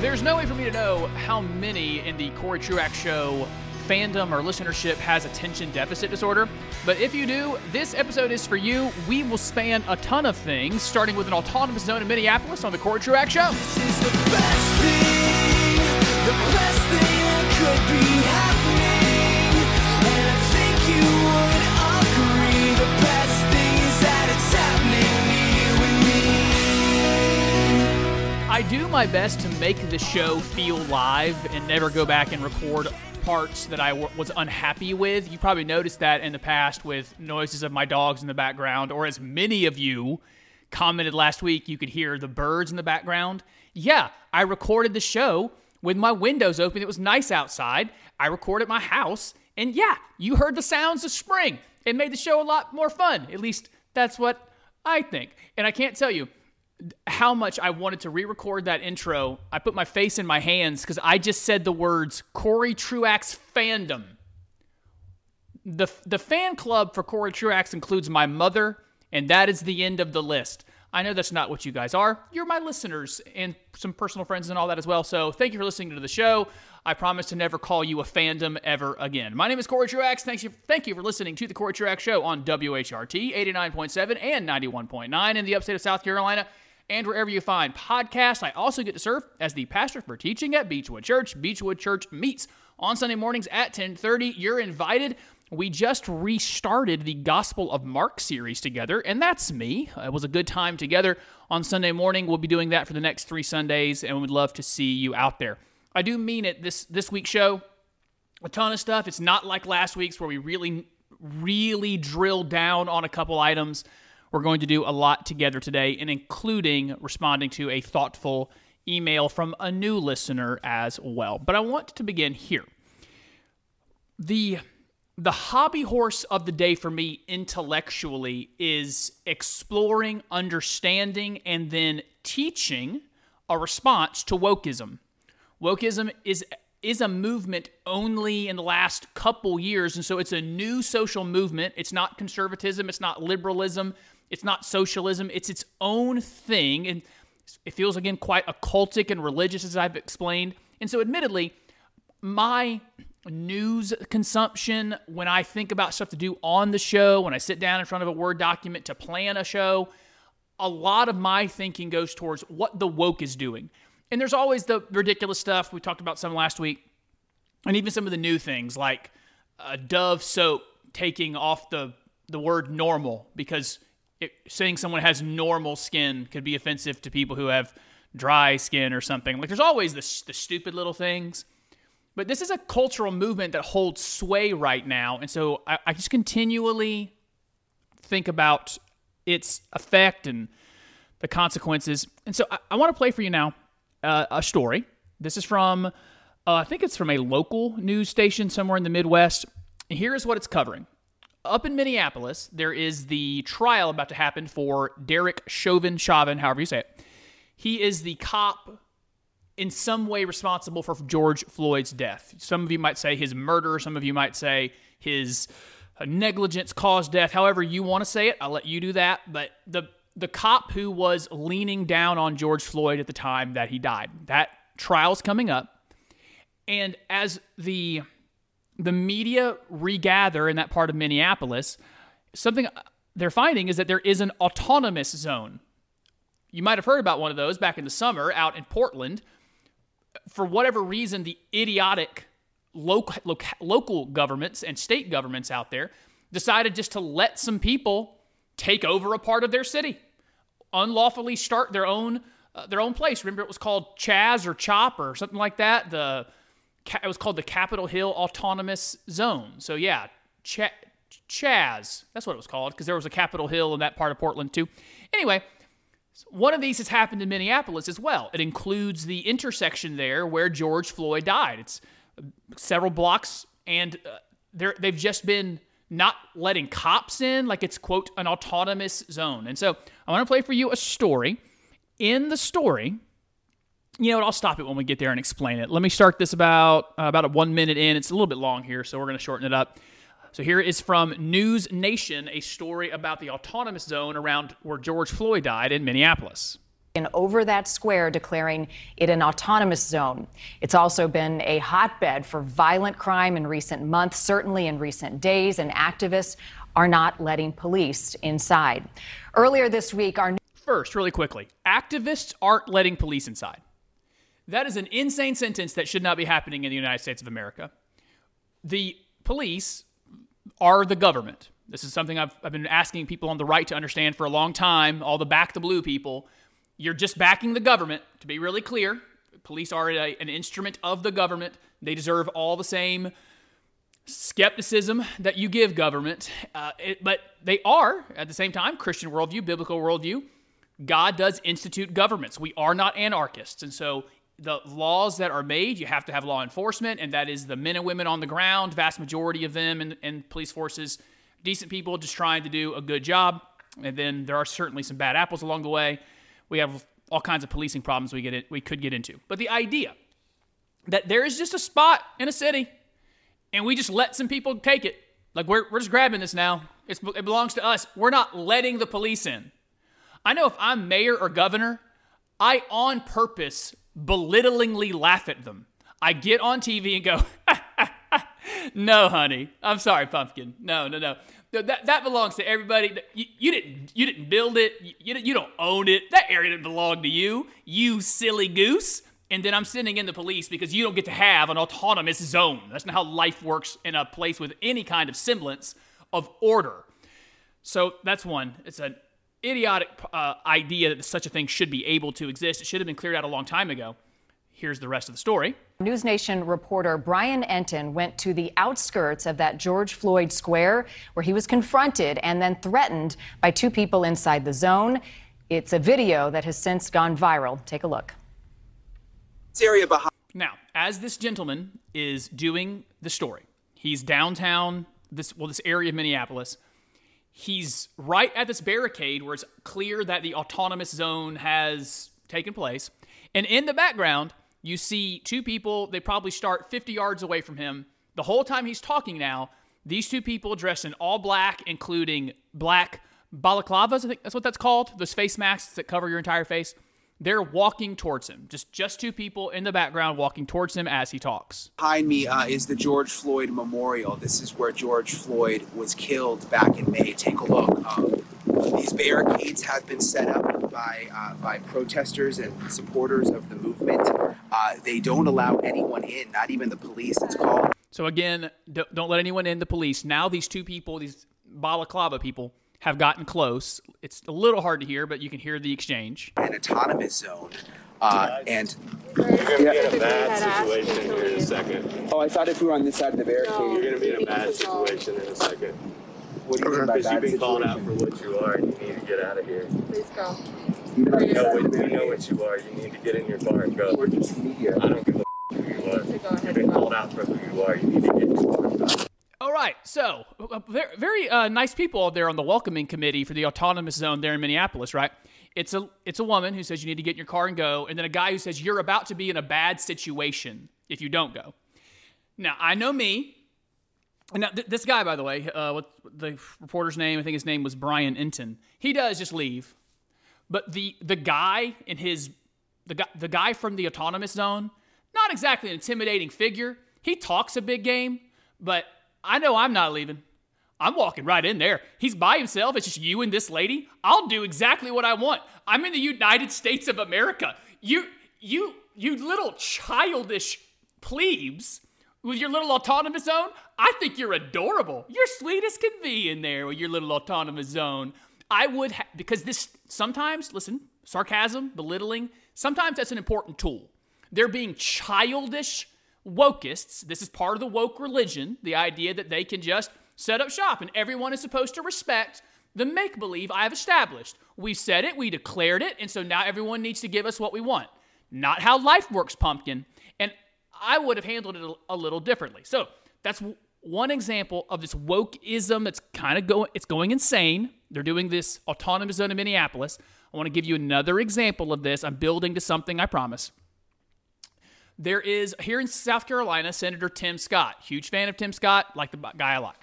There's no way for me to know how many in the Corey Truax show fandom or listenership has attention deficit disorder, but if you do, this episode is for you. We will span a ton of things, starting with an autonomous zone in Minneapolis on the Corey Truax show. I do my best to make the show feel live and never go back and record parts that I w- was unhappy with. You probably noticed that in the past with noises of my dogs in the background, or as many of you commented last week, you could hear the birds in the background. Yeah, I recorded the show with my windows open. It was nice outside. I recorded my house, and yeah, you heard the sounds of spring. It made the show a lot more fun. At least that's what I think. And I can't tell you how much I wanted to re-record that intro. I put my face in my hands because I just said the words Corey Truax fandom. The the fan club for Corey Truax includes my mother, and that is the end of the list. I know that's not what you guys are. You're my listeners and some personal friends and all that as well. So thank you for listening to the show. I promise to never call you a fandom ever again. My name is Corey Truax. Thank you, thank you for listening to the Corey Truax Show on WHRT 89.7 and 91.9 in the upstate of South Carolina and wherever you find podcasts. I also get to serve as the pastor for teaching at Beechwood Church. Beechwood Church meets on Sunday mornings at 10:30. You're invited. We just restarted the Gospel of Mark series together, and that's me. It was a good time together on Sunday morning. We'll be doing that for the next three Sundays, and we'd love to see you out there. I do mean it. This this week's show, a ton of stuff. It's not like last week's where we really, really drilled down on a couple items. We're going to do a lot together today, and including responding to a thoughtful email from a new listener as well. But I want to begin here. The the hobby horse of the day for me intellectually is exploring, understanding, and then teaching a response to wokeism. Wokeism is is a movement only in the last couple years, and so it's a new social movement. It's not conservatism, it's not liberalism, it's not socialism. It's its own thing, and it feels again quite occultic and religious, as I've explained. And so, admittedly, my news consumption when I think about stuff to do on the show, when I sit down in front of a Word document to plan a show, a lot of my thinking goes towards what the woke is doing. And there's always the ridiculous stuff. We talked about some last week, and even some of the new things like uh, Dove soap taking off the the word normal because it, saying someone has normal skin could be offensive to people who have dry skin or something. Like there's always the, the stupid little things. But this is a cultural movement that holds sway right now. And so I, I just continually think about its effect and the consequences. And so I, I want to play for you now uh, a story. This is from, uh, I think it's from a local news station somewhere in the Midwest. And here is what it's covering. Up in Minneapolis, there is the trial about to happen for Derek Chauvin, Chauvin, however you say it. He is the cop in some way responsible for George Floyd's death. Some of you might say his murder, some of you might say his uh, negligence caused death. However you want to say it, I'll let you do that. But the the cop who was leaning down on George Floyd at the time that he died. That trial's coming up. And as the the media regather in that part of Minneapolis, something they're finding is that there is an autonomous zone. You might have heard about one of those back in the summer out in Portland. For whatever reason, the idiotic local, local, local governments and state governments out there decided just to let some people take over a part of their city, unlawfully start their own uh, their own place. Remember, it was called Chaz or Chop or something like that. The it was called the Capitol Hill Autonomous Zone. So yeah, Ch- Chaz. That's what it was called because there was a Capitol Hill in that part of Portland too. Anyway, one of these has happened in Minneapolis as well. It includes the intersection there where George Floyd died. It's several blocks, and uh, they've just been not letting cops in, like it's quote an autonomous zone. And so I want to play for you a story. In the story, you know what? I'll stop it when we get there and explain it. Let me start this about uh, about a one minute in. It's a little bit long here, so we're going to shorten it up. So here is from News Nation, a story about the autonomous zone around where George Floyd died in Minneapolis. And over that square, declaring it an autonomous zone. It's also been a hotbed for violent crime in recent months, certainly in recent days, and activists are not letting police inside. Earlier this week, our First, really quickly, activists aren't letting police inside. That is an insane sentence that should not be happening in the United States of America. The police are the government. This is something I've, I've been asking people on the right to understand for a long time, all the back the blue people. You're just backing the government, to be really clear. Police are a, an instrument of the government. They deserve all the same skepticism that you give government. Uh, it, but they are, at the same time, Christian worldview, biblical worldview. God does institute governments. We are not anarchists. And so the laws that are made, you have to have law enforcement, and that is the men and women on the ground, vast majority of them in, in police forces, decent people just trying to do a good job. And then there are certainly some bad apples along the way. We have all kinds of policing problems we get it, we could get into. But the idea that there is just a spot in a city and we just let some people take it, like we're, we're just grabbing this now. It's, it belongs to us. We're not letting the police in. I know if I'm mayor or governor, I on purpose belittlingly laugh at them. I get on TV and go, "No, honey, I'm sorry, pumpkin. No, no, no. That, that belongs to everybody. You, you didn't you didn't build it. You, you don't own it. That area didn't belong to you. You silly goose." And then I'm sending in the police because you don't get to have an autonomous zone. That's not how life works in a place with any kind of semblance of order. So that's one. It's an idiotic uh, idea that such a thing should be able to exist. It should have been cleared out a long time ago. Here's the rest of the story. News Nation reporter Brian Entin went to the outskirts of that George Floyd Square where he was confronted and then threatened by two people inside the zone. It's a video that has since gone viral. Take a look. area behind. Now, as this gentleman is doing the story, he's downtown this well this area of Minneapolis. He's right at this barricade where it's clear that the autonomous zone has taken place. And in the background, you see two people, they probably start 50 yards away from him. The whole time he's talking now, these two people dressed in all black, including black balaclavas, I think that's what that's called, those face masks that cover your entire face. They're walking towards him. Just just two people in the background walking towards him as he talks. Behind me uh, is the George Floyd Memorial. This is where George Floyd was killed back in May. Take a look. Um, these barricades have been set up by uh, by protesters and supporters of the movement. Uh, they don't allow anyone in, not even the police. It's called So again, don't, don't let anyone in. The police. Now these two people, these balaclava people, have gotten close. It's a little hard to hear, but you can hear the exchange. an autonomous zone. Uh, and You're gonna be in a bad situation here in a second. oh, I thought if we were on this side of the barricade, You're gonna be in a bad situation in a second. what do you mean by Because you've bad been called out for what you are, and you need to get out of here. Please go. Even on You know side of what, the you know what you are. You need to get in your car and go. We're just media. I don't give a who you are. To go ahead You've been called out for who you are. You need to get in your car and go. All right, so uh, very, uh, nice people out there on the welcoming committee for the autonomous zone there in Minneapolis, right? It's a it's a woman who says you need to get in your car and go, and then a guy who says you're about to be in a bad situation if you don't go. Now I know me. Now th- this guy, by the way, uh, what the reporter's name? I think his name was Brian Entin. He does just leave, but the the guy in his the guy the guy from the autonomous zone, not exactly an intimidating figure. He talks a big game, but I know I'm not leaving. I'm walking right in there. He's by himself. It's just you and this lady. I'll do exactly what I want. I'm in the United States of America. You, you, you little childish plebes with your little autonomous zone. I think you're adorable. You're sweet as can be in there with your little autonomous zone. I would, ha- because this sometimes, listen, sarcasm, belittling, sometimes that's an important tool. They're being childish wokeists. This is part of the woke religion, the idea that they can just set up shop and everyone is supposed to respect the make believe I've established. We said it, we declared it, and so now everyone needs to give us what we want. Not how life works, pumpkin. And I would have handled it a, a little differently. So that's one example of this wokeism that's kind of going it's going insane. They're doing this autonomous zone in Minneapolis. I want to give you another example of this. I'm building to something, I promise. There is here in South Carolina, Senator Tim Scott. Huge fan of Tim Scott, like the guy a lot.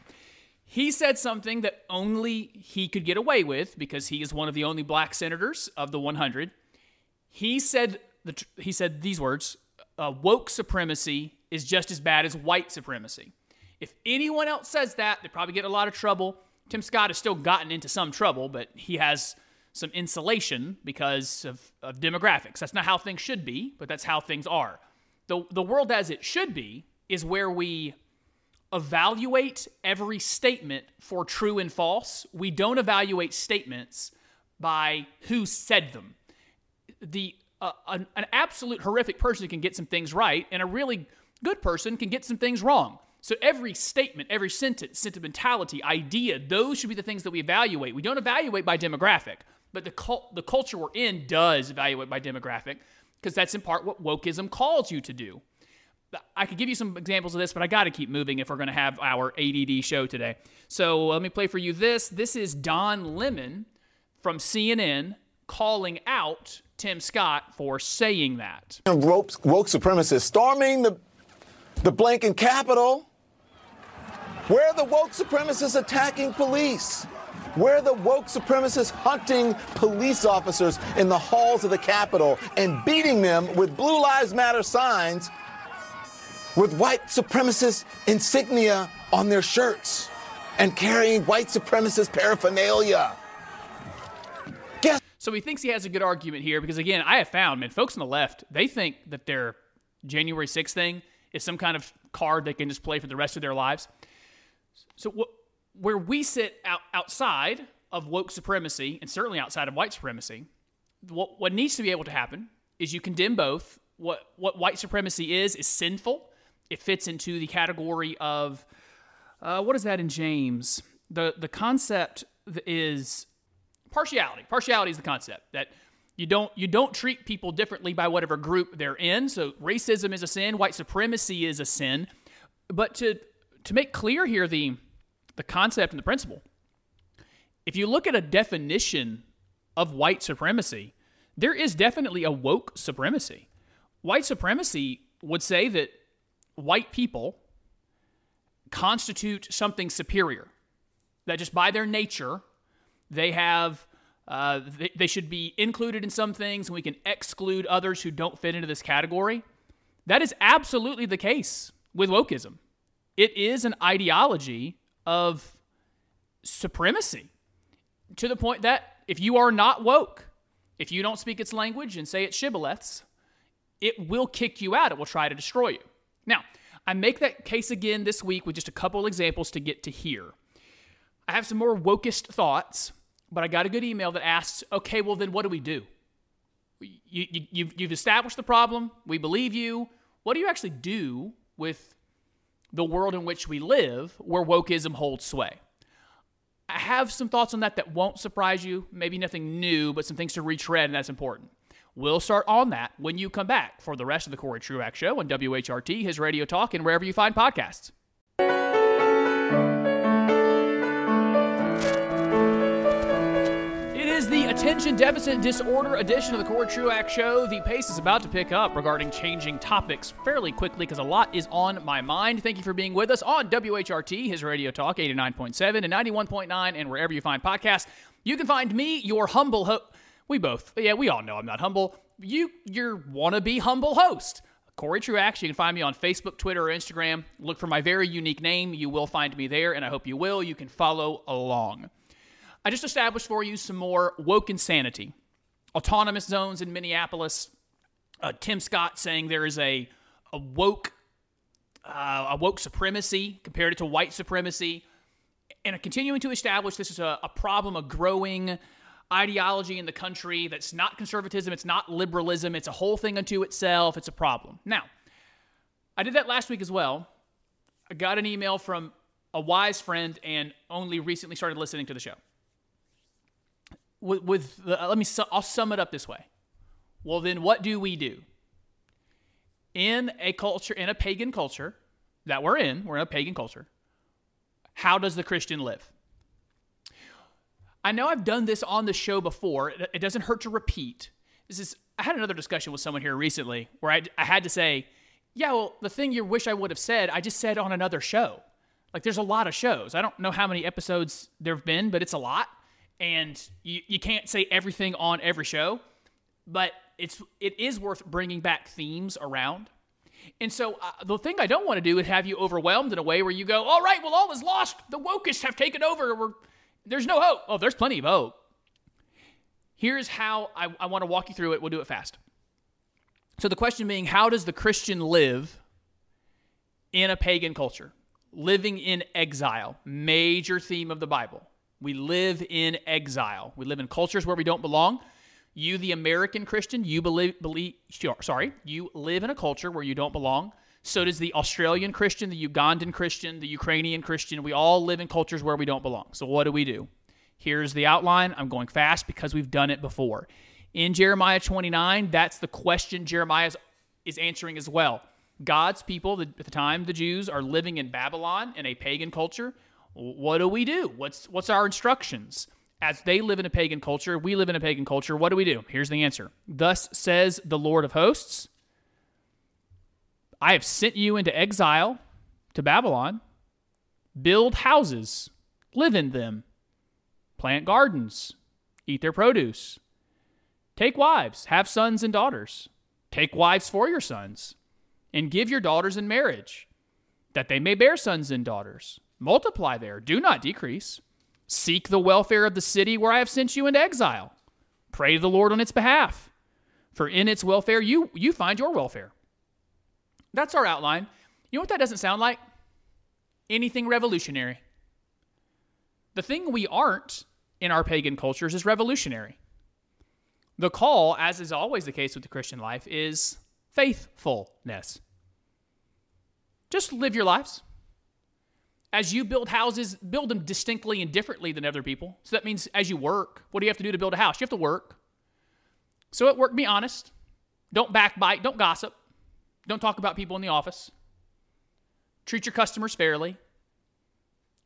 He said something that only he could get away with because he is one of the only black senators of the 100. He said the he said these words: uh, "Woke supremacy is just as bad as white supremacy." If anyone else says that, they probably get a lot of trouble. Tim Scott has still gotten into some trouble, but he has some insulation because of, of demographics. That's not how things should be, but that's how things are. The, the world as it should be is where we evaluate every statement for true and false. We don't evaluate statements by who said them. The uh, an, an absolute horrific person can get some things right, and a really good person can get some things wrong. So every statement, every sentence, sentimentality, idea, those should be the things that we evaluate. We don't evaluate by demographic, but the cult, the culture we're in does evaluate by demographic because that's in part what wokeism calls you to do. I could give you some examples of this, but I got to keep moving if we're going to have our ADD show today. So let me play for you this. This is Don Lemon from CNN calling out Tim Scott for saying that. woke, woke supremacists storming the, the Blinken Capitol. Where are the woke supremacists attacking police? Where the woke supremacists hunting police officers in the halls of the Capitol and beating them with Blue Lives Matter signs with white supremacist insignia on their shirts and carrying white supremacist paraphernalia? Guess So he thinks he has a good argument here because, again, I have found, man, folks on the left, they think that their January 6th thing is some kind of card they can just play for the rest of their lives. So wh- where we sit out, outside of woke supremacy and certainly outside of white supremacy, what, what needs to be able to happen is you condemn both. What, what white supremacy is, is sinful. It fits into the category of, uh, what is that in James? The, the concept is partiality. Partiality is the concept that you don't you don't treat people differently by whatever group they're in. So racism is a sin, white supremacy is a sin. But to to make clear here the the concept and the principle, if you look at a definition of white supremacy, there is definitely a woke supremacy. White supremacy would say that white people constitute something superior, that just by their nature, they have uh, they, they should be included in some things and we can exclude others who don't fit into this category. That is absolutely the case with wokeism. It is an ideology of supremacy to the point that if you are not woke, if you don't speak its language and say it's shibboleths, it will kick you out. It will try to destroy you. Now, I make that case again this week with just a couple examples to get to here. I have some more wokest thoughts, but I got a good email that asks, okay, well, then what do we do? You, you, you've, you've established the problem. We believe you. What do you actually do with the world in which we live where wokeism holds sway? I have some thoughts on that that won't surprise you. Maybe nothing new, but some things to retread, and that's important. We'll start on that when you come back for the rest of the Corey Truax Show on WHRT, his radio talk, and wherever you find podcasts. Attention deficit disorder edition of the Corey Truax Show. The pace is about to pick up regarding changing topics fairly quickly because a lot is on my mind. Thank you for being with us on WHRT, his radio talk, 89.7 and 91.9, and wherever you find podcasts. You can find me, your humble host. We both, yeah, we all know I'm not humble. You, your wannabe humble host. Corey Truax. You can find me on Facebook, Twitter, or Instagram. Look for my very unique name. You will find me there, and I hope you will. You can follow along. I just established for you some more woke insanity. Autonomous zones in Minneapolis. Uh, Tim Scott saying there is a, a woke uh, a woke supremacy compared it to white supremacy, and continuing to establish this is a, a problem, a growing ideology in the country that's not conservatism, it's not liberalism, it's a whole thing unto itself, it's a problem. Now, I did that last week as well. I got an email from a wise friend and only recently started listening to the show. With, with the, uh, let me, su- I'll sum it up this way. Well, then what do we do? In a culture, in a pagan culture that we're in, we're in a pagan culture, how does the Christian live? I know I've done this on the show before. It, it doesn't hurt to repeat. This is I had another discussion with someone here recently where I, I had to say, yeah, well, the thing you wish I would have said, I just said on another show. Like, there's a lot of shows. I don't know how many episodes there have been, but it's a lot. And you, you can't say everything on every show. But it's it is worth bringing back themes around. And so uh, the thing I don't want to do is have you overwhelmed in a way where you go, all right, well, all is lost. The wokists have taken over. We're, there's no hope. Oh, there's plenty of hope. Here's how I, I want to walk you through it. We'll do it fast. So the question being, how does the Christian live in a pagan culture? Living in exile, major theme of the Bible. We live in exile. We live in cultures where we don't belong. You, the American Christian, you believe, believe sorry, you live in a culture where you don't belong. So does the Australian Christian, the Ugandan Christian, the Ukrainian Christian. We all live in cultures where we don't belong. So what do we do? Here's the outline. I'm going fast because we've done it before. In Jeremiah 29, that's the question Jeremiah is answering as well. God's people, at the time, the Jews, are living in Babylon in a pagan culture. What do we do? What's, what's our instructions? As they live in a pagan culture, we live in a pagan culture. What do we do? Here's the answer Thus says the Lord of hosts I have sent you into exile to Babylon. Build houses, live in them, plant gardens, eat their produce Take wives, have sons and daughters. Take wives for your sons, and give your daughters in marriage, that they may bear sons and daughters. Multiply there, do not decrease. Seek the welfare of the city where I have sent you into exile. Pray to the Lord on its behalf, for in its welfare you, you find your welfare. That's our outline. You know what that doesn't sound like? Anything revolutionary. The thing we aren't in our pagan cultures is revolutionary. The call, as is always the case with the Christian life, is faithfulness. Just live your lives. As you build houses, build them distinctly and differently than other people. So that means as you work, what do you have to do to build a house? You have to work. So at work, be honest. Don't backbite. Don't gossip. Don't talk about people in the office. Treat your customers fairly.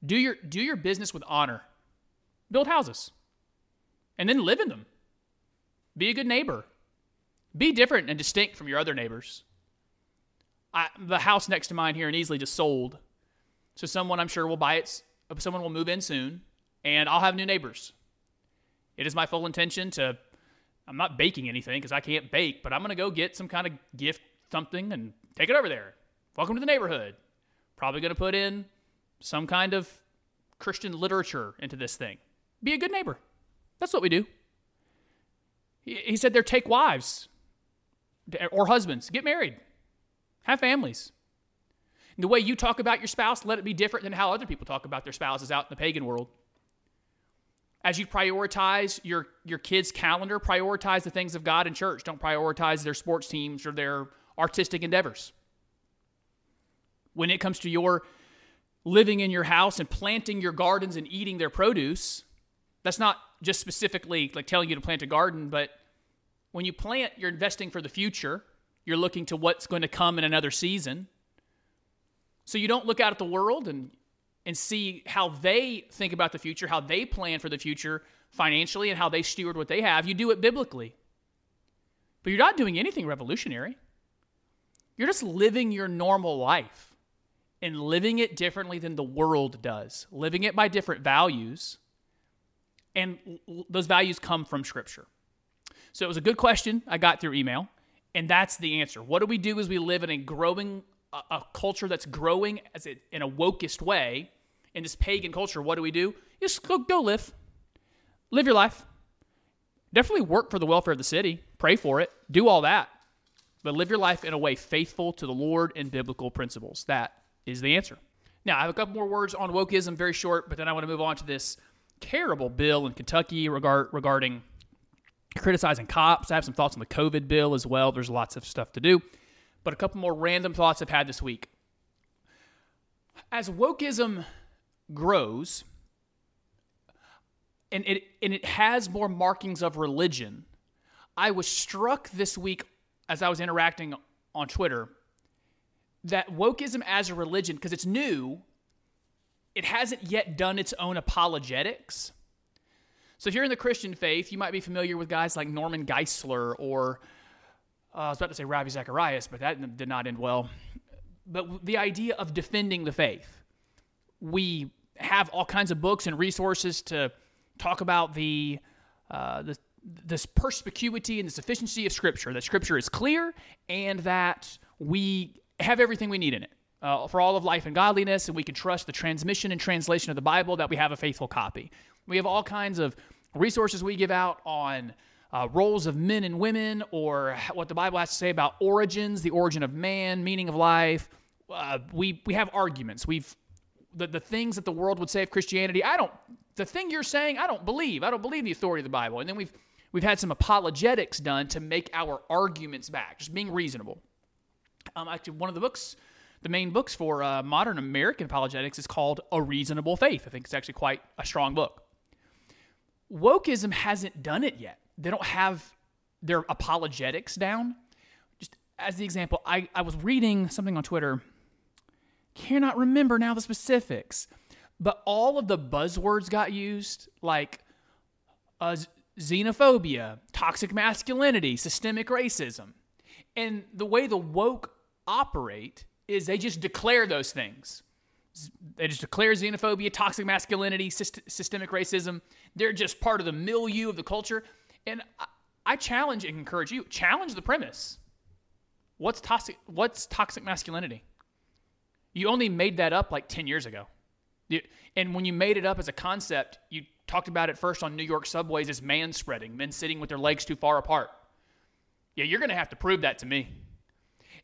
Do your, do your business with honor. Build houses. And then live in them. Be a good neighbor. Be different and distinct from your other neighbors. I, the house next to mine here in Easley just sold. So someone I'm sure will buy it. Someone will move in soon, and I'll have new neighbors. It is my full intention to. I'm not baking anything because I can't bake, but I'm to go get some kind of gift, something, and take it over there. Welcome to the neighborhood. Probably to put in some kind of Christian literature into this thing. Be a good neighbor. That's what we do. He said they're take wives or husbands, get married, have families. The way you talk about your spouse, let it be different than how other people talk about their spouses out in the pagan world. As you prioritize your, your kids' calendar, prioritize the things of God and church. Don't prioritize their sports teams or their artistic endeavors. When it comes to your living in your house and planting your gardens and eating their produce, that's not just specifically like telling you to plant a garden, but when you plant, you're investing for the future. You're looking to what's going to come in another season. So you don't look out at the world and and see how they think about the future, how they plan for the future financially and how they steward what they have. You do it biblically. But you're not doing anything revolutionary. You're just living your normal life and living it differently than the world does, living it by different values and those values come from Scripture. So it was a good question I got through email, and that's the answer. What do we do as we live in a growing, a, a culture that's growing as it, in a wokest way, in this pagan culture? What do we do? Just go, go live, live your life. Definitely work for the welfare of the city, pray for it, do all that, but live your life in a way faithful to the Lord and biblical principles. That is the answer. Now, I have a couple more words on wokeism, very short, but then I want to move on to this terrible bill in Kentucky regard, regarding criticizing cops. I have some thoughts on the COVID bill as well. There's lots of stuff to do. But a couple more random thoughts I've had this week. As wokeism grows, and it, and it has more markings of religion, I was struck this week as I was interacting on Twitter that wokeism as a religion, because it's new, it hasn't yet done its own apologetics. So if you're in the Christian faith, you might be familiar with guys like Norman Geisler or uh, I was about to say Ravi Zacharias, but that did not end well. But the idea of defending the faith. We have all kinds of books and resources to talk about the, uh, the this perspicuity and the sufficiency of Scripture, that Scripture is clear and that we have everything we need in it uh, for all of life and godliness, and we can trust the transmission and translation of the Bible that we have a faithful copy. We have all kinds of resources we give out on uh, roles of men and women, or what the Bible has to say about origins, the origin of man, meaning of life. Uh, we we have arguments. We've the, the things that the world would say of Christianity. I don't. The thing you're saying, I don't believe. I don't believe the authority of the Bible. And then we've we've had some apologetics done to make our arguments back, just being reasonable. Um, actually, one of the books, the main books for uh, modern American apologetics, is called A Reasonable Faith. I think it's actually quite a strong book. Wokeism hasn't done it yet. They don't have their apologetics down. Just as the example, I, I was reading something on Twitter, cannot remember now the specifics, but all of the buzzwords got used, like uh, xenophobia, toxic masculinity, systemic racism. And the way the woke operate is they just declare those things. They just declare xenophobia, toxic masculinity, syst- systemic racism. They're just part of the milieu of the culture. And I, I challenge and encourage you challenge the premise. What's toxic? What's toxic masculinity? You only made that up like ten years ago. You- And when you made it up as a concept, you talked about it first on New York subways as man spreading, men sitting with their legs too far apart. Yeah, you're going to have to prove that to me.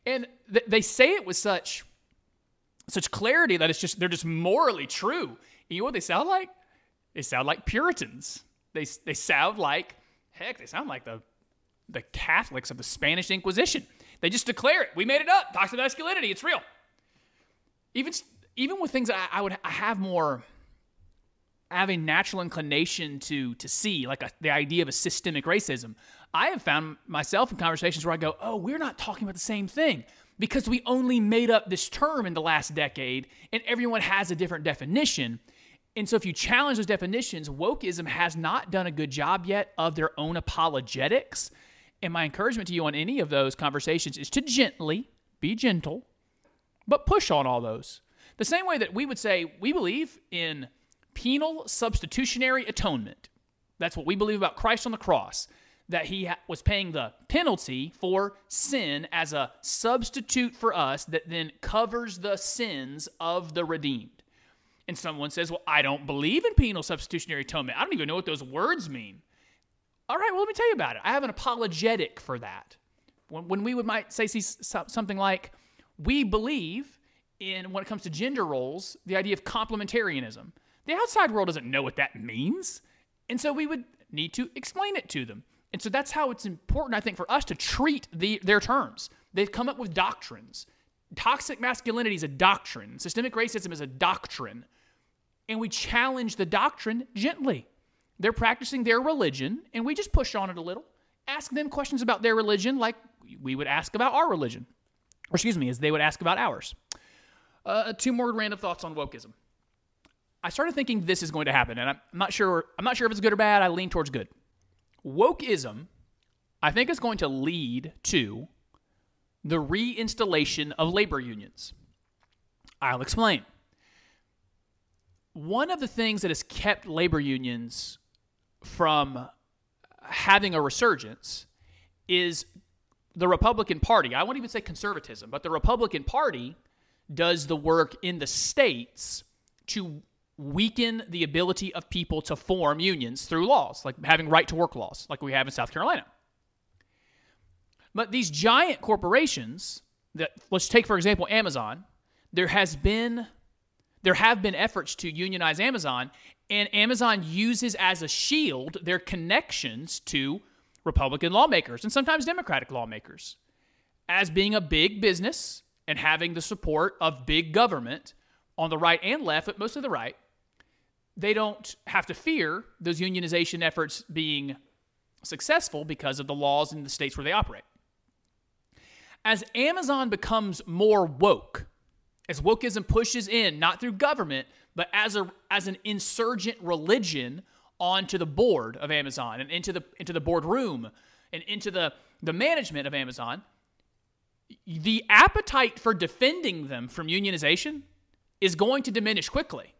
And th- they say it with such such clarity that it's just they're just morally true. You know what they sound like? They sound like Puritans. They they sound like heck. They sound like the the Catholics of the Spanish Inquisition. They just declare it. We made it up. Toxic masculinity. It's real. Even even with things I, I would I have more I have a natural inclination to to see, like a, the idea of a systemic racism. I have found myself in conversations where I go, "Oh, we're not talking about the same thing because we only made up this term in the last decade, and everyone has a different definition." And so, if you challenge those definitions, wokeism has not done a good job yet of their own apologetics. And my encouragement to you on any of those conversations is to gently be gentle, but push on all those. The same way that we would say we believe in penal substitutionary atonement. That's what we believe about Christ on the cross, that he was paying the penalty for sin as a substitute for us that then covers the sins of the redeemed. And someone says, Well, I don't believe in penal substitutionary atonement. I don't even know what those words mean. All right, well, let me tell you about it. I have an apologetic for that. When, when we would might say something like, we believe in when it comes to gender roles, the idea of complementarianism. The outside world doesn't know what that means. And so we would need to explain it to them. And so that's how it's important, I think, for us to treat the, their terms. They've come up with doctrines. Toxic masculinity is a doctrine, systemic racism is a doctrine. And we challenge the doctrine gently. They're practicing their religion, and we just push on it a little. Ask them questions about their religion like we would ask about our religion. Or, excuse me, as they would ask about ours. Uh, two more random thoughts on wokeism. I started thinking this is going to happen, and I'm not sure. I'm not sure if it's good or bad. I lean towards good. Wokeism, I think, is going to lead to the reinstallation of labor unions. I'll explain. One of the things that has kept labor unions from having a resurgence is the Republican Party. I won't even say conservatism, but the Republican Party does the work in the states to weaken the ability of people to form unions through laws, like having right to work laws, like we have in South Carolina. But these giant corporations that let's take for example Amazon, there has been there have been efforts to unionize Amazon and Amazon uses as a shield their connections to Republican lawmakers and sometimes Democratic lawmakers as being a big business and having the support of big government on the right and left, but mostly the right, they don't have to fear those unionization efforts being successful because of the laws in the states where they operate. As Amazon becomes more woke, as wokeism pushes in, not through government, but as a as an insurgent religion onto the board of Amazon and into the into the boardroom and into the the management of Amazon, the appetite for defending them from unionization is going to diminish quickly.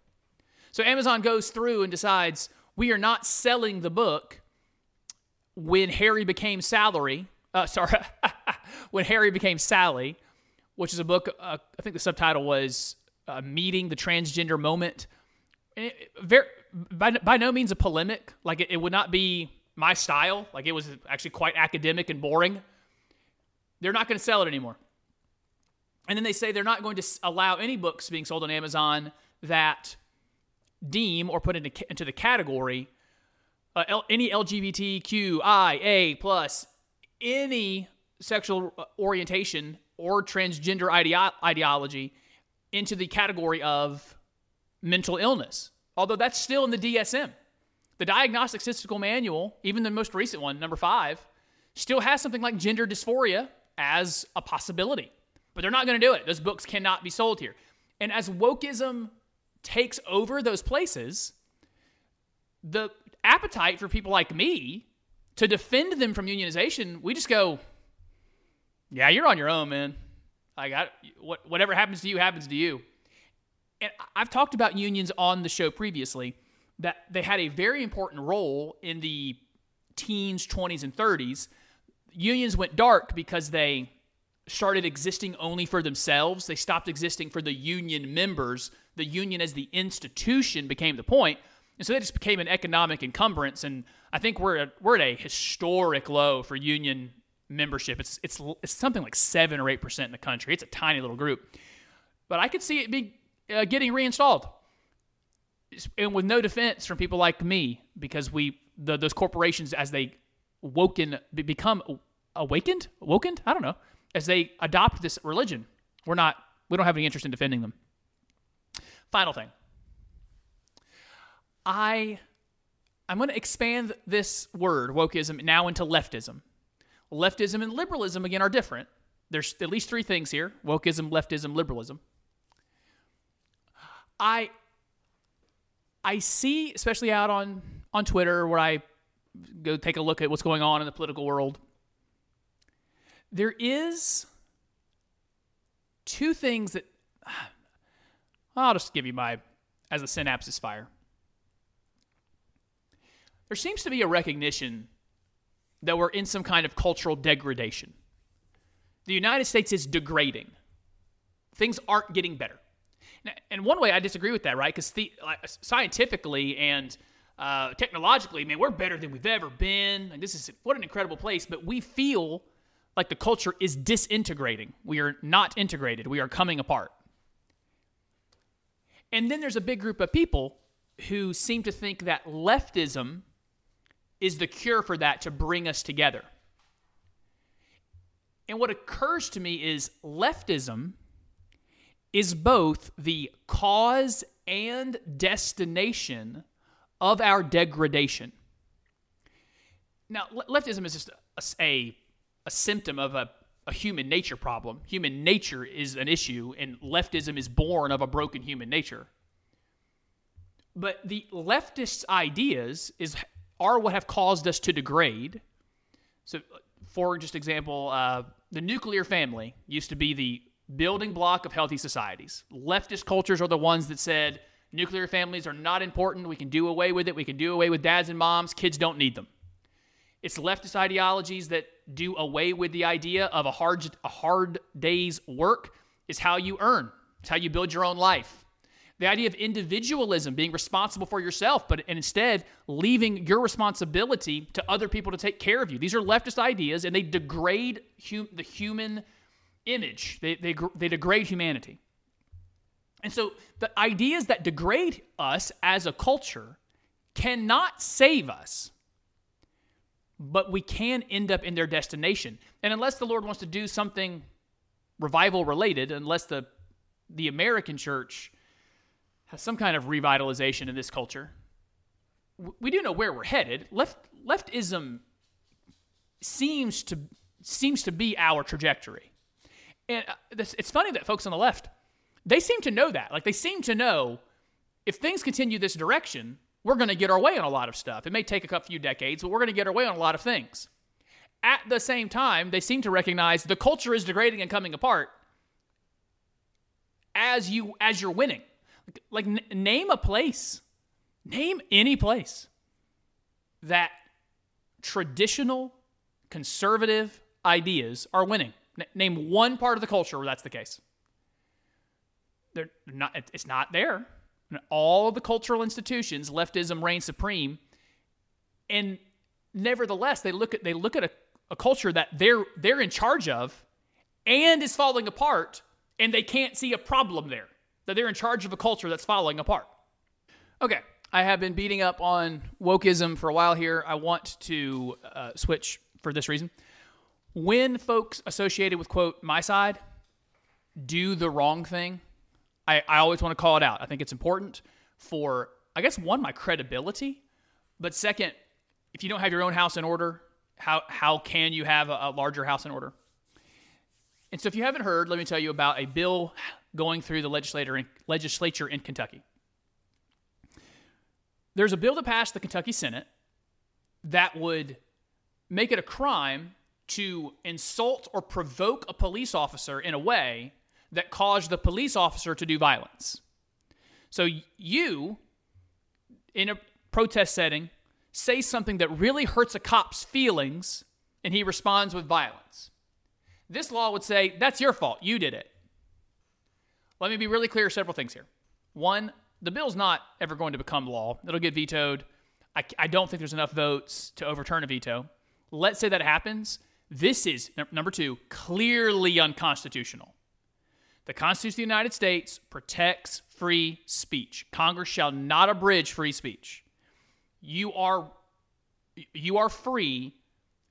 So Amazon goes through and decides we are not selling the book when Harry became Salary, uh, sorry, when Harry became Sally, which is a book. Uh, I think the subtitle was uh, "Meeting the Transgender Moment." It- very, by, by no means a polemic. Like it, it would not be my style. Like it was actually quite academic and boring. They're not going to sell it anymore. And then they say they're not going to allow any books being sold on Amazon that deem or put into, into the category uh, L, any LGBTQIA plus any sexual uh, orientation or transgender ideo- ideology into the category of mental illness. Although that's still in the DSM. The Diagnostic Statistical Manual, even the most recent one, number five, still has something like gender dysphoria as a possibility. But they're not going to do it. Those books cannot be sold here. And as wokeism takes over those places, the appetite for people like me to defend them from unionization, we just go, yeah, you're on your own, man. I got what, whatever happens to you happens to you. And I've talked about unions on the show previously that they had a very important role in the teens, 20s, and 30s. Unions went dark because they started existing only for themselves. They stopped existing for the union members. The union as the institution became the point. And so they just became an economic encumbrance. And I think we're at, we're at a historic low for union membership. It's, it's, it's something like 7 or 8% in the country. It's a tiny little group. But I could see it be uh, getting reinstalled. And with no defense from people like me, because we, the, those corporations, as they woken, become awakened, awakened, I don't know, as they adopt this religion, we're not, we don't have any interest in defending them. Final thing. I I'm going to expand this word wokeism now into leftism. Leftism and liberalism again are different. There's at least three things here: wokeism, leftism, liberalism. I I see, especially out on on Twitter, where I go take a look at what's going on in the political world. There is two things that I'll just give you my as a synapses fire. There seems to be a recognition that we're in some kind of cultural degradation. The United States is degrading. Things aren't getting better. And one way I disagree with that, right? Because the, like, scientifically and uh, technologically, man, we're better than we've ever been. This is what an incredible place. But we feel like the culture is disintegrating. We are not integrated. We are coming apart. And then there's a big group of people who seem to think that leftism is the cure for that to bring us together. And what occurs to me is leftism is both the cause and destination of our degradation. Now, le- leftism is just a, a, a symptom of a, a human nature problem. Human nature is an issue, and leftism is born of a broken human nature. But the leftist ideas is are what have caused us to degrade. So, for just example, uh, the nuclear family used to be the building block of healthy societies. Leftist cultures are the ones that said nuclear families are not important. We can do away with it. We can do away with dads and moms. Kids don't need them. It's leftist ideologies that do away with the idea of a hard a hard day's work is how you earn. It's how you build your own life. The idea of individualism, being responsible for yourself, but and instead leaving your responsibility to other people to take care of you. These are leftist ideas, and they degrade hum, the human image. They, they, they degrade humanity. And so the ideas that degrade us as a culture cannot save us, but we can end up in their destination. And unless the Lord wants to do something revival related, unless the the American church has some kind of revitalization in this culture, we do know where we're headed. Left leftism seems to seems to be our trajectory. And uh, this, it's funny that folks on the left, they seem to know that. Like they seem to know if things continue this direction, we're going to get our way on a lot of stuff. It may take a few decades, but we're going to get our way on a lot of things. At the same time, they seem to recognize the culture is degrading and coming apart as you as you're winning. Like, n- name a place, name any place that traditional conservative ideas are winning. N- name one part of the culture where that's the case. They're not, it's not there. In all the cultural institutions, leftism reigns supreme. And nevertheless, they look at they look at a, a culture that they're they're in charge of and is falling apart, and they can't see a problem there. That they're in charge of a culture that's falling apart. Okay, I have been beating up on wokeism for a while here. I want to uh, switch for this reason. When folks associated with, quote, my side do the wrong thing, I, I always want to call it out. I think it's important for, I guess, one, my credibility, but second, if you don't have your own house in order, how, how can you have a, a larger house in order? And so, if you haven't heard, let me tell you about a bill going through the legislator in, legislature in Kentucky. There's a bill that passed the Kentucky Senate that would make it a crime to insult or provoke a police officer in a way that caused the police officer to do violence. So, you, in a protest setting, say something that really hurts a cop's feelings, and he responds with violence. This law would say, that's your fault. You did it. Let me be really clear several things here. One, the bill's not ever going to become law, it'll get vetoed. I, I don't think there's enough votes to overturn a veto. Let's say that happens. This is, number two, clearly unconstitutional. The Constitution of the United States protects free speech. Congress shall not abridge free speech. You are you are free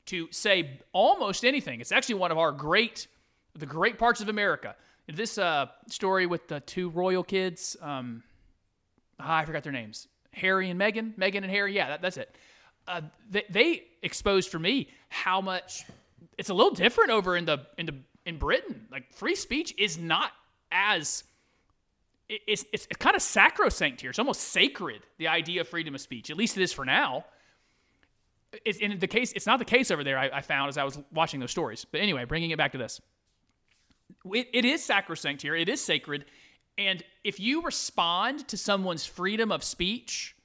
to say almost anything. It's actually one of our great the great parts of America. This uh, story with the two royal kids, um, ah, I forgot their names, Harry and Meghan, Meghan and Harry. Yeah, that, that's it. Uh, they, they exposed for me how much it's a little different over in the in the in Britain. Like free speech is not as it- it's it's kind of sacrosanct here. It's almost sacred. The idea of freedom of speech, at least it is for now. It's in the case. It's not the case over there. I, I found as I was watching those stories. But anyway, bringing it back to this, it, it is sacrosanct here. It is sacred, and if you respond to someone's freedom of speech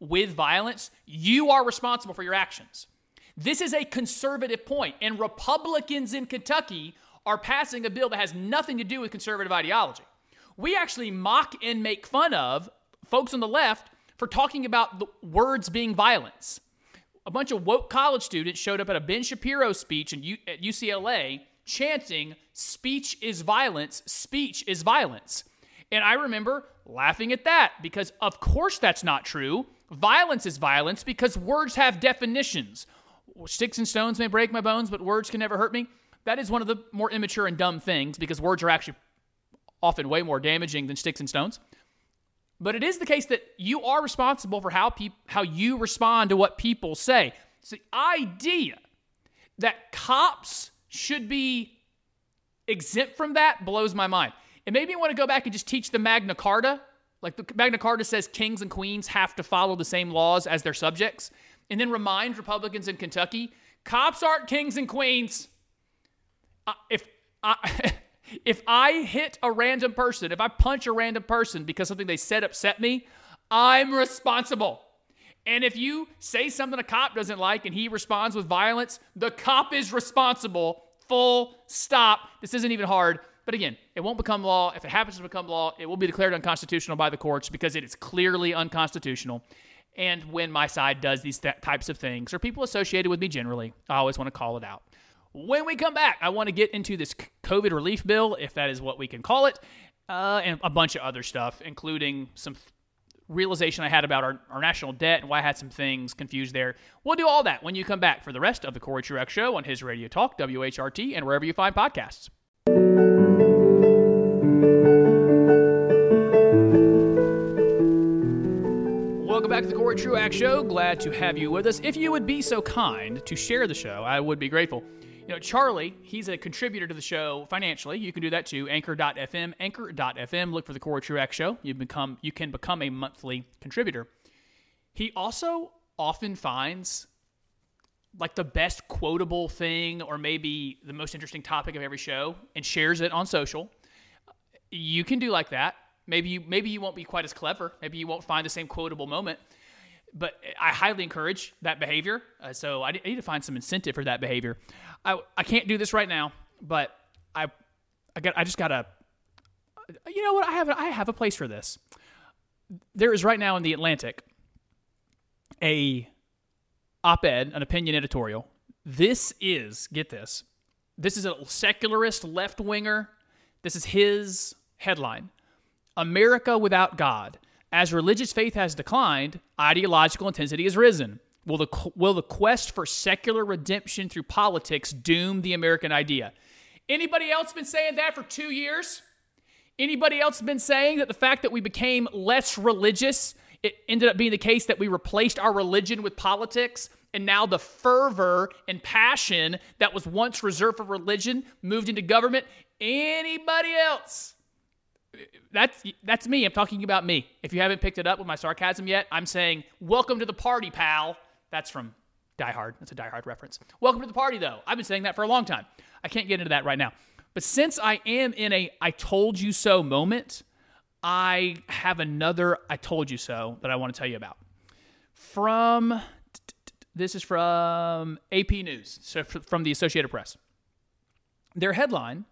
with violence, you are responsible for your actions. This is a conservative point, and Republicans in Kentucky are passing a bill that has nothing to do with conservative ideology. We actually mock and make fun of folks on the left for talking about the words being violence. A bunch of woke college students showed up at a Ben Shapiro speech in U- at UCLA chanting, Speech is violence, speech is violence. And I remember laughing at that because, of course, that's not true. Violence is violence because words have definitions. Sticks and stones may break my bones, but words can never hurt me. That is one of the more immature and dumb things because words are actually often way more damaging than sticks and stones. But it is the case that you are responsible for how how you respond to what people say. It's the idea that cops should be exempt from that blows my mind. It made me want to go back and just teach the Magna Carta. Like the Magna Carta says kings and queens have to follow the same laws as their subjects. And then remind Republicans in Kentucky cops aren't kings and queens. Uh, if I, if I hit a random person, if I punch a random person because something they said upset me, I'm responsible. And if you say something a cop doesn't like and he responds with violence, the cop is responsible. Full stop. This isn't even hard. But again, it won't become law. If it happens to become law, it will be declared unconstitutional by the courts because it is clearly unconstitutional. And when my side does these th- types of things, or people associated with me generally, I always want to call it out. When we come back, I want to get into this COVID relief bill, if that is what we can call it, uh, and a bunch of other stuff, including some realization I had about our, our national debt and why I had some things confused there. We'll do all that when you come back for the rest of the Corey Truax Show on his Radio Talk, WHRT, and wherever you find podcasts. Welcome back to the Corey Truax Show. Glad to have you with us. If you would be so kind to share the show, I would be grateful. You know, Charlie, he's a contributor to the show financially. You can do that too. Anchor.fm, Anchor.fm. Look for the Corey Truax Show. You become you can become a monthly contributor. He also often finds like the best quotable thing or maybe the most interesting topic of every show and shares it on social. You can do like that. Maybe you maybe you won't be quite as clever. Maybe you won't find the same quotable moment. but I highly encourage that behavior. Uh, so I, I need to find some incentive for that behavior. I, I can't do this right now, but I I got I just gotta. You know what? I have I have a place for this. There is right now in the Atlantic a op-ed, an opinion editorial. This is get this. This is a secularist left winger. This is his headline: America without God. As religious faith has declined, ideological intensity has risen. Will the, will the quest for secular redemption through politics doom the American idea? Anybody else been saying that for two years? Anybody else been saying that the fact that we became less religious, it ended up being the case that we replaced our religion with politics, and now the fervor and passion that was once reserved for religion moved into government? Anybody else? that's that's me. I'm talking about me. If you haven't picked it up with my sarcasm yet, I'm saying, "Welcome to the party, pal." That's from Die Hard. That's a Die Hard reference. Welcome to the party, though. I've been saying that for a long time. I can't get into that right now. But since I am in a "I told you so" moment, I have another "I told you so" that I want to tell you about. From this is from AP News, so from the Associated Press. Their headline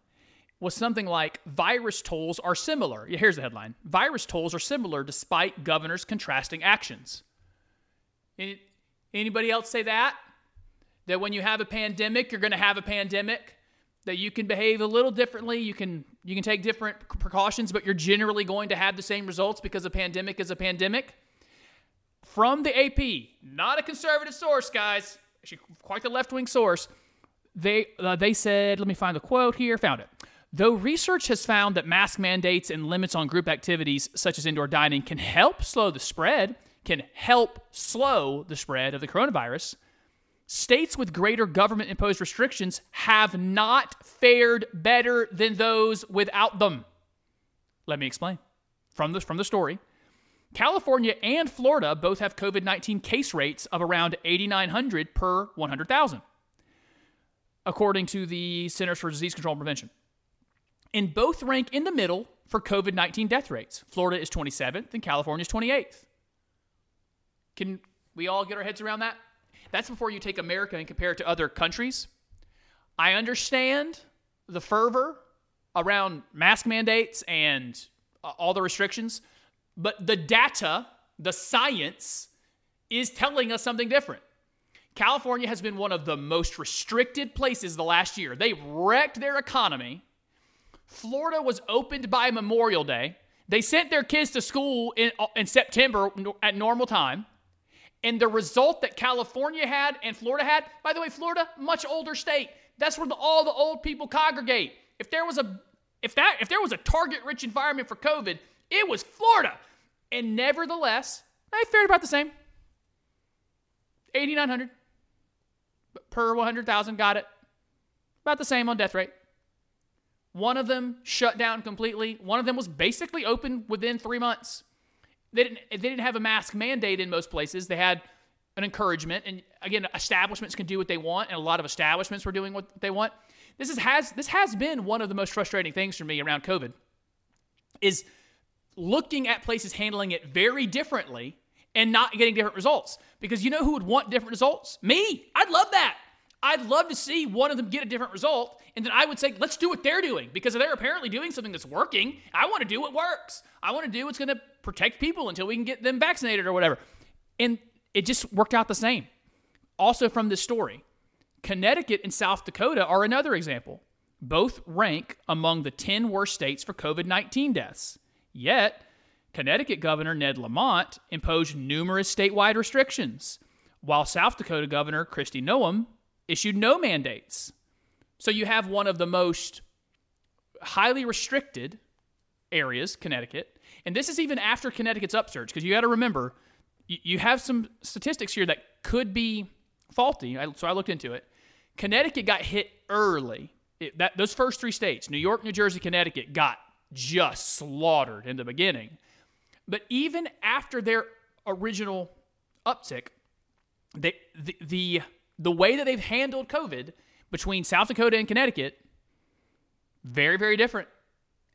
was something like virus tolls are similar. Here's the headline Virus tolls are similar despite governors' contrasting actions. Anybody else say that? That when you have a pandemic, you're going to have a pandemic? That you can behave a little differently, you can you can take different precautions, but you're generally going to have the same results because a pandemic is a pandemic. From the AP, not a conservative source, guys, actually quite the left-wing source. They uh, they said, let me find the quote here, found it. Though research has found that mask mandates and limits on group activities such as indoor dining can help slow the spread, can help slow the spread of the coronavirus, states with greater government imposed restrictions have not fared better than those without them. Let me explain. From the, from the story, California and Florida both have COVID 19 case rates of around 8,900 per 100,000, according to the Centers for Disease Control and Prevention and both rank in the middle for COVID 19 death rates. Florida is 27th and California is 28th. Can we all get our heads around that? That's before you take America and compare it to other countries. I understand the fervor around mask mandates and uh, all the restrictions, but the data, the science, is telling us something different. California has been one of the most restricted places the last year. They wrecked their economy Florida was opened by Memorial Day. They sent their kids to school in, in September at normal time. And the result that California had and Florida had, by the way, Florida, much older state. That's where the, all the old people congregate. If there was a if that if there was a target rich environment for COVID, it was Florida. And nevertheless, they fared about the same. 8,900 per 100,000, got it. About the same on death rate. One of them shut down completely. One of them was basically open within three months. They didn't, they didn't have a mask mandate in most places. They had an encouragement. And again, establishments can do what they want, and a lot of establishments were doing what they want. This is, has this has been one of the most frustrating things for me around COVID is looking at places handling it very differently and not getting different results. Because you know who would want different results? Me. I'd love that. I'd love to see one of them get a different result. And then I would say, let's do what they're doing because they're apparently doing something that's working. I want to do what works. I want to do what's going to protect people until we can get them vaccinated or whatever. And it just worked out the same. Also, from this story, Connecticut and South Dakota are another example. Both rank among the 10 worst states for COVID 19 deaths. Yet, Connecticut Governor Ned Lamont imposed numerous statewide restrictions, while South Dakota Governor Kristi Noem issued no mandates. So you have one of the most highly restricted areas, Connecticut. And this is even after Connecticut's upsurge, because you got to remember, you have some statistics here that could be faulty. So I looked into it. Connecticut got hit early. It, that, those first three states, New York, New Jersey, Connecticut, got just slaughtered in the beginning. But even after their original uptick, they, the, the the way that they've handled COVID between South Dakota and Connecticut, very, very different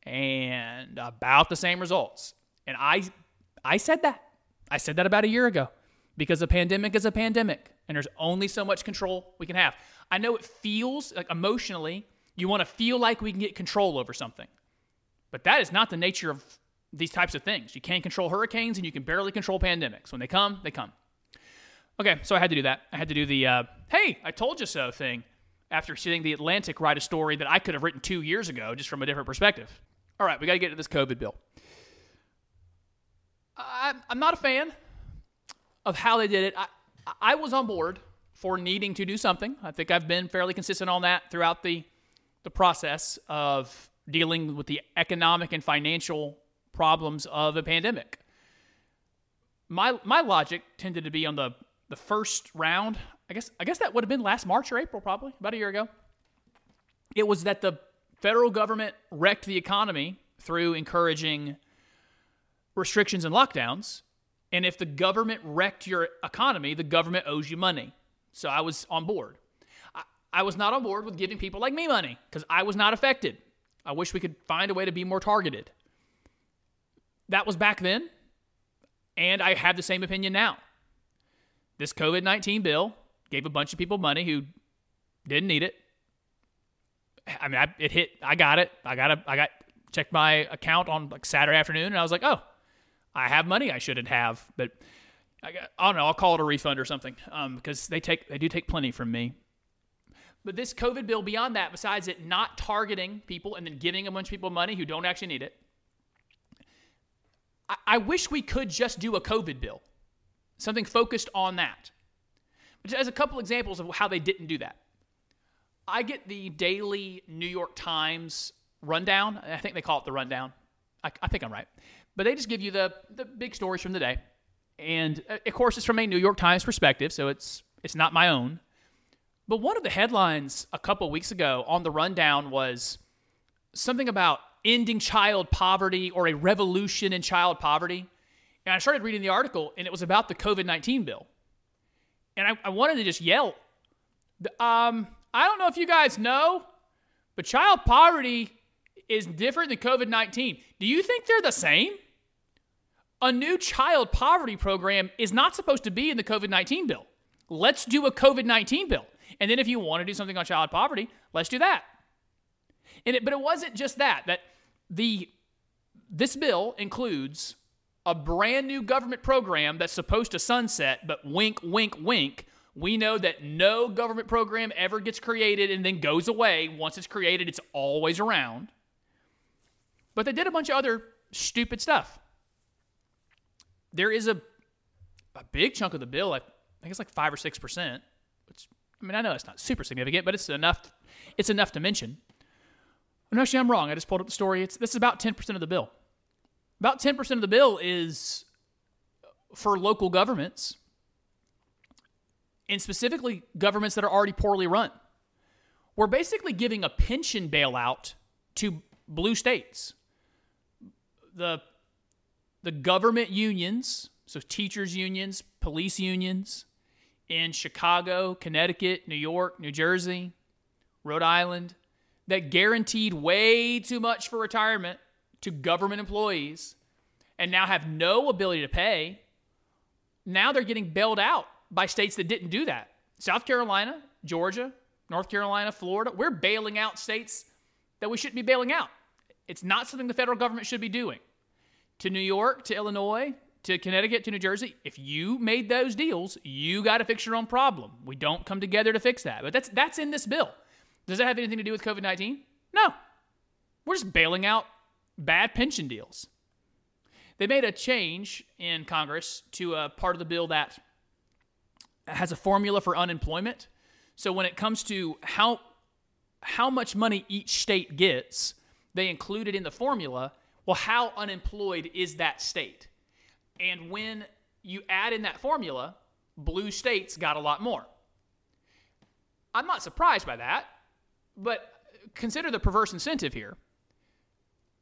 and about the same results. And I I said that. I said that about a year ago. because a pandemic is a pandemic and there's only so much control we can have. I know it feels like emotionally, you want to feel like we can get control over something. But that is not the nature of these types of things. You can't control hurricanes and you can barely control pandemics. When they come, they come. Okay, so I had to do that. I had to do the, uh, hey, I told you so thing after seeing The Atlantic write a story that I could have written two years ago just from a different perspective. All right, we got to get to this COVID bill. I'm, I'm not a fan of how they did it. I, I was on board for needing to do something. I think I've been fairly consistent on that throughout the, the process of dealing with the economic and financial problems of a pandemic. My, my logic tended to be on the, the first round. I guess, I guess that would have been last March or April, probably, about a year ago. It was that the federal government wrecked the economy through encouraging restrictions and lockdowns. And if the government wrecked your economy, the government owes you money. So I was on board. I, I was not on board with giving people like me money because I was not affected. I wish we could find a way to be more targeted. That was back then. And I have the same opinion now. This COVID 19 bill gave a bunch of people money who didn't need it. I mean, I, it hit, I got it. I got a, I got, checked my account on like Saturday afternoon and I was like, oh, I have money I shouldn't have, but I, got, I don't know. I'll call it a refund or something um, because they take they do take plenty from me. But this COVID bill, beyond that, besides it not targeting people and then giving a bunch of people money who don't actually need it, I, I wish we could just do a COVID bill, something focused on that. But as a couple examples of how they didn't do that, I get the daily New York Times rundown. I think they call it the rundown. I, I think I'm right. But they just give you the, the big stories from the day. And uh, of course, it's from a New York Times perspective, so it's, it's not my own. But one of the headlines a couple weeks ago on the rundown was something about ending child poverty or a revolution in child poverty. And I started reading the article, and it was about the COVID 19 bill. And I, I wanted to just yell, um, I don't know if you guys know, but child poverty is different than COVID 19. Do you think they're the same? A new child poverty program is not supposed to be in the COVID 19 bill. Let's do a COVID 19 bill. And then if you want to do something on child poverty, let's do that. And it, but it wasn't just that, that the this bill includes a brand new government program that's supposed to sunset, but wink, wink, wink. We know that no government program ever gets created and then goes away. Once it's created, it's always around. But they did a bunch of other stupid stuff. There is a a big chunk of the bill, I think it's like five or six percent, which I mean I know it's not super significant, but it's enough it's enough to mention. No, actually, I'm wrong. I just pulled up the story. It's this is about 10% of the bill. About 10% of the bill is for local governments, and specifically governments that are already poorly run. We're basically giving a pension bailout to blue states. The the government unions, so teachers unions, police unions in Chicago, Connecticut, New York, New Jersey, Rhode Island, that guaranteed way too much for retirement to government employees and now have no ability to pay. Now they're getting bailed out by states that didn't do that. South Carolina, Georgia, North Carolina, Florida, we're bailing out states that we shouldn't be bailing out. It's not something the federal government should be doing. To New York, to Illinois, to Connecticut, to New Jersey, if you made those deals, you got to fix your own problem. We don't come together to fix that. But that's that's in this bill. Does that have anything to do with COVID 19? No. We're just bailing out bad pension deals. They made a change in Congress to a part of the bill that has a formula for unemployment. So when it comes to how how much money each state gets, they include it in the formula. Well, how unemployed is that state? And when you add in that formula, blue states got a lot more. I'm not surprised by that, but consider the perverse incentive here.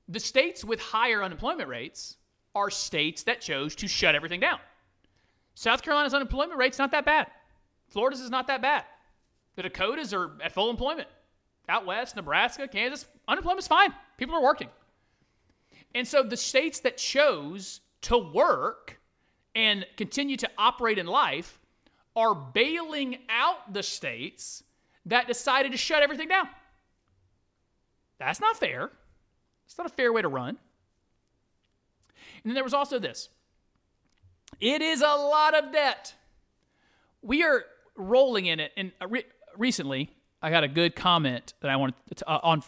The states with higher unemployment rates are states that chose to shut everything down. South Carolina's unemployment rate's not that bad. Florida's is not that bad. The Dakotas are at full employment. Out west, Nebraska, Kansas, unemployment's fine. People are working. And so the states that chose to work and continue to operate in life are bailing out the states that decided to shut everything down. That's not fair. It's not a fair way to run. And then there was also this it is a lot of debt. We are rolling in it. And uh, re- recently, I got a good comment that I want to, uh, on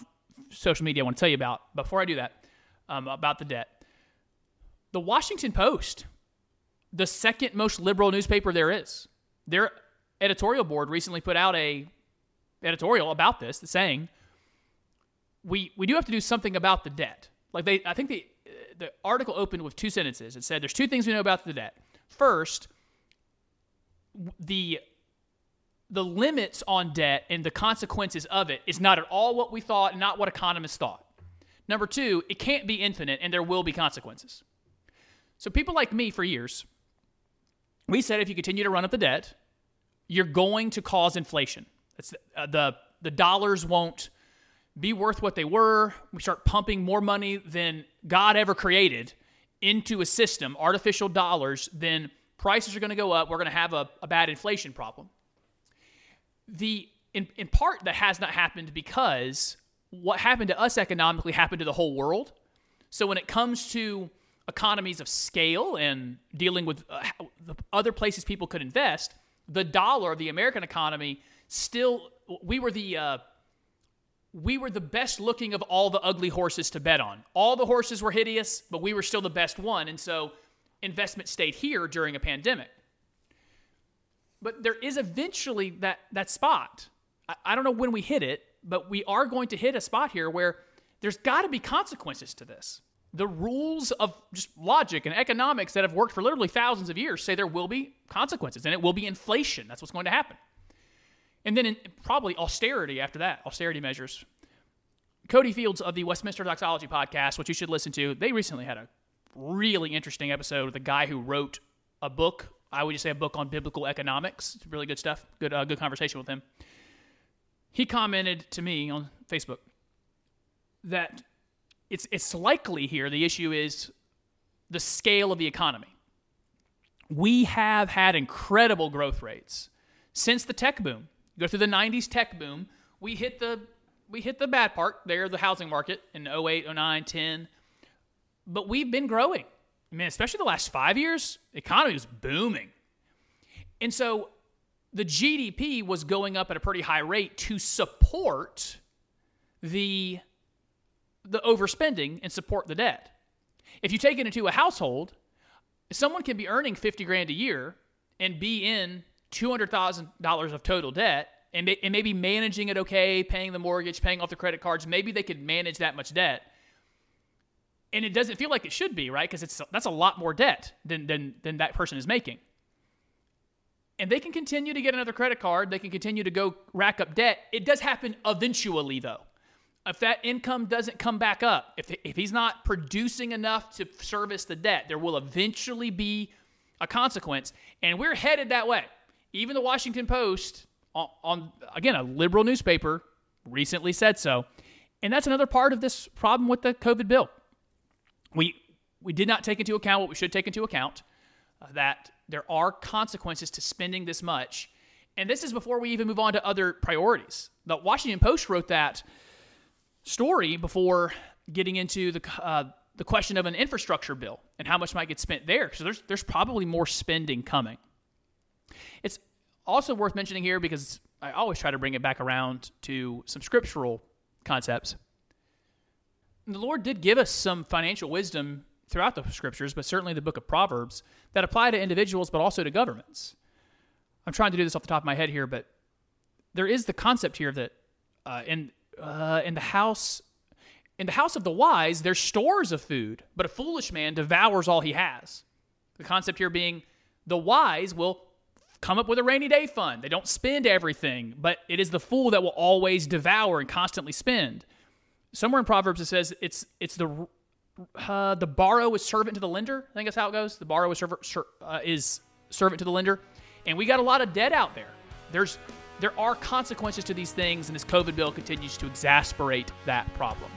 social media I want to tell you about. Before I do that, um, about the debt. The Washington Post, the second most liberal newspaper there is, their editorial board recently put out a editorial about this, saying we we do have to do something about the debt. Like they, I think the the article opened with two sentences. It said there's two things we know about the debt. First, the the limits on debt and the consequences of it is not at all what we thought, not what economists thought. Number two, it can't be infinite and there will be consequences. So people like me for years, we said if you continue to run up the debt, you're going to cause inflation. It's, uh, the the dollars won't be worth what they were. We start pumping more money than God ever created into a system, artificial dollars, then prices are going to go up. We're going to have a, a bad inflation problem. The in, in part that has not happened because what happened to us economically happened to the whole world. So when it comes to economies of scale and dealing with uh, the other places people could invest, the dollar, the American economy, still we were the uh, we were the best looking of all the ugly horses to bet on. All the horses were hideous, but we were still the best one, and so investment stayed here during a pandemic. But there is eventually that that spot. I, I don't know when we hit it, but we are going to hit a spot here where there's got to be consequences to this. The rules of just logic and economics that have worked for literally thousands of years say there will be consequences and it will be inflation. That's what's going to happen. And then in, probably austerity after that, austerity measures. Cody Fields of the Westminster Doxology podcast, which you should listen to, they recently had a really interesting episode with a guy who wrote a book. I would just say a book on biblical economics. It's really good stuff. Good, uh, good conversation with him. He commented to me on Facebook that it's it's likely here the issue is the scale of the economy. We have had incredible growth rates since the tech boom. Go through the 90s tech boom, we hit the we hit the bad part there, the housing market in 08, 09, 10. But we've been growing. I mean, especially the last five years, the economy was booming. And so the GDP was going up at a pretty high rate to support the the overspending and support the debt. If you take it into a household, someone can be earning 50 grand a year and be in $200,000 of total debt and, and maybe managing it okay, paying the mortgage, paying off the credit cards, maybe they could manage that much debt. And it doesn't feel like it should be, right? Because it's that's a lot more debt than, than, than that person is making. And they can continue to get another credit card. They can continue to go rack up debt. It does happen eventually, though. If that income doesn't come back up, if, if he's not producing enough to service the debt, there will eventually be a consequence. And we're headed that way. Even the Washington Post, on, on again, a liberal newspaper, recently said so. And that's another part of this problem with the COVID bill. We, we did not take into account what we should take into account uh, that there are consequences to spending this much. And this is before we even move on to other priorities. The Washington Post wrote that story before getting into the, uh, the question of an infrastructure bill and how much might get spent there. So there's, there's probably more spending coming. It's also worth mentioning here because I always try to bring it back around to some scriptural concepts. The Lord did give us some financial wisdom throughout the scriptures, but certainly the book of Proverbs, that apply to individuals but also to governments. I'm trying to do this off the top of my head here, but there is the concept here that uh, in uh, in the house in the house of the wise there's stores of food, but a foolish man devours all he has. The concept here being the wise will come up with a rainy day fund. They don't spend everything, but it is the fool that will always devour and constantly spend. Somewhere in Proverbs it says it's it's the uh, the borrow is servant to the lender. I think that's how it goes. The borrow is, servant, uh, is servant to the lender, and we got a lot of debt out there. There's there are consequences to these things, and this COVID bill continues to exasperate that problem.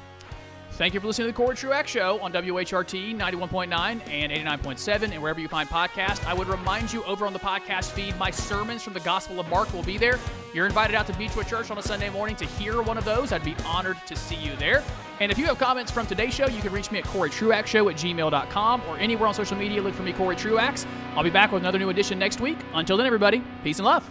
Thank you for listening to the Corey Truax Show on WHRT 91.9 and 89.7 and wherever you find podcasts. I would remind you over on the podcast feed, my sermons from the Gospel of Mark will be there. You're invited out to Beechwood Church on a Sunday morning to hear one of those. I'd be honored to see you there. And if you have comments from today's show, you can reach me at CoreyTruaxShow at gmail.com or anywhere on social media. Look for me, Corey Truax. I'll be back with another new edition next week. Until then, everybody, peace and love.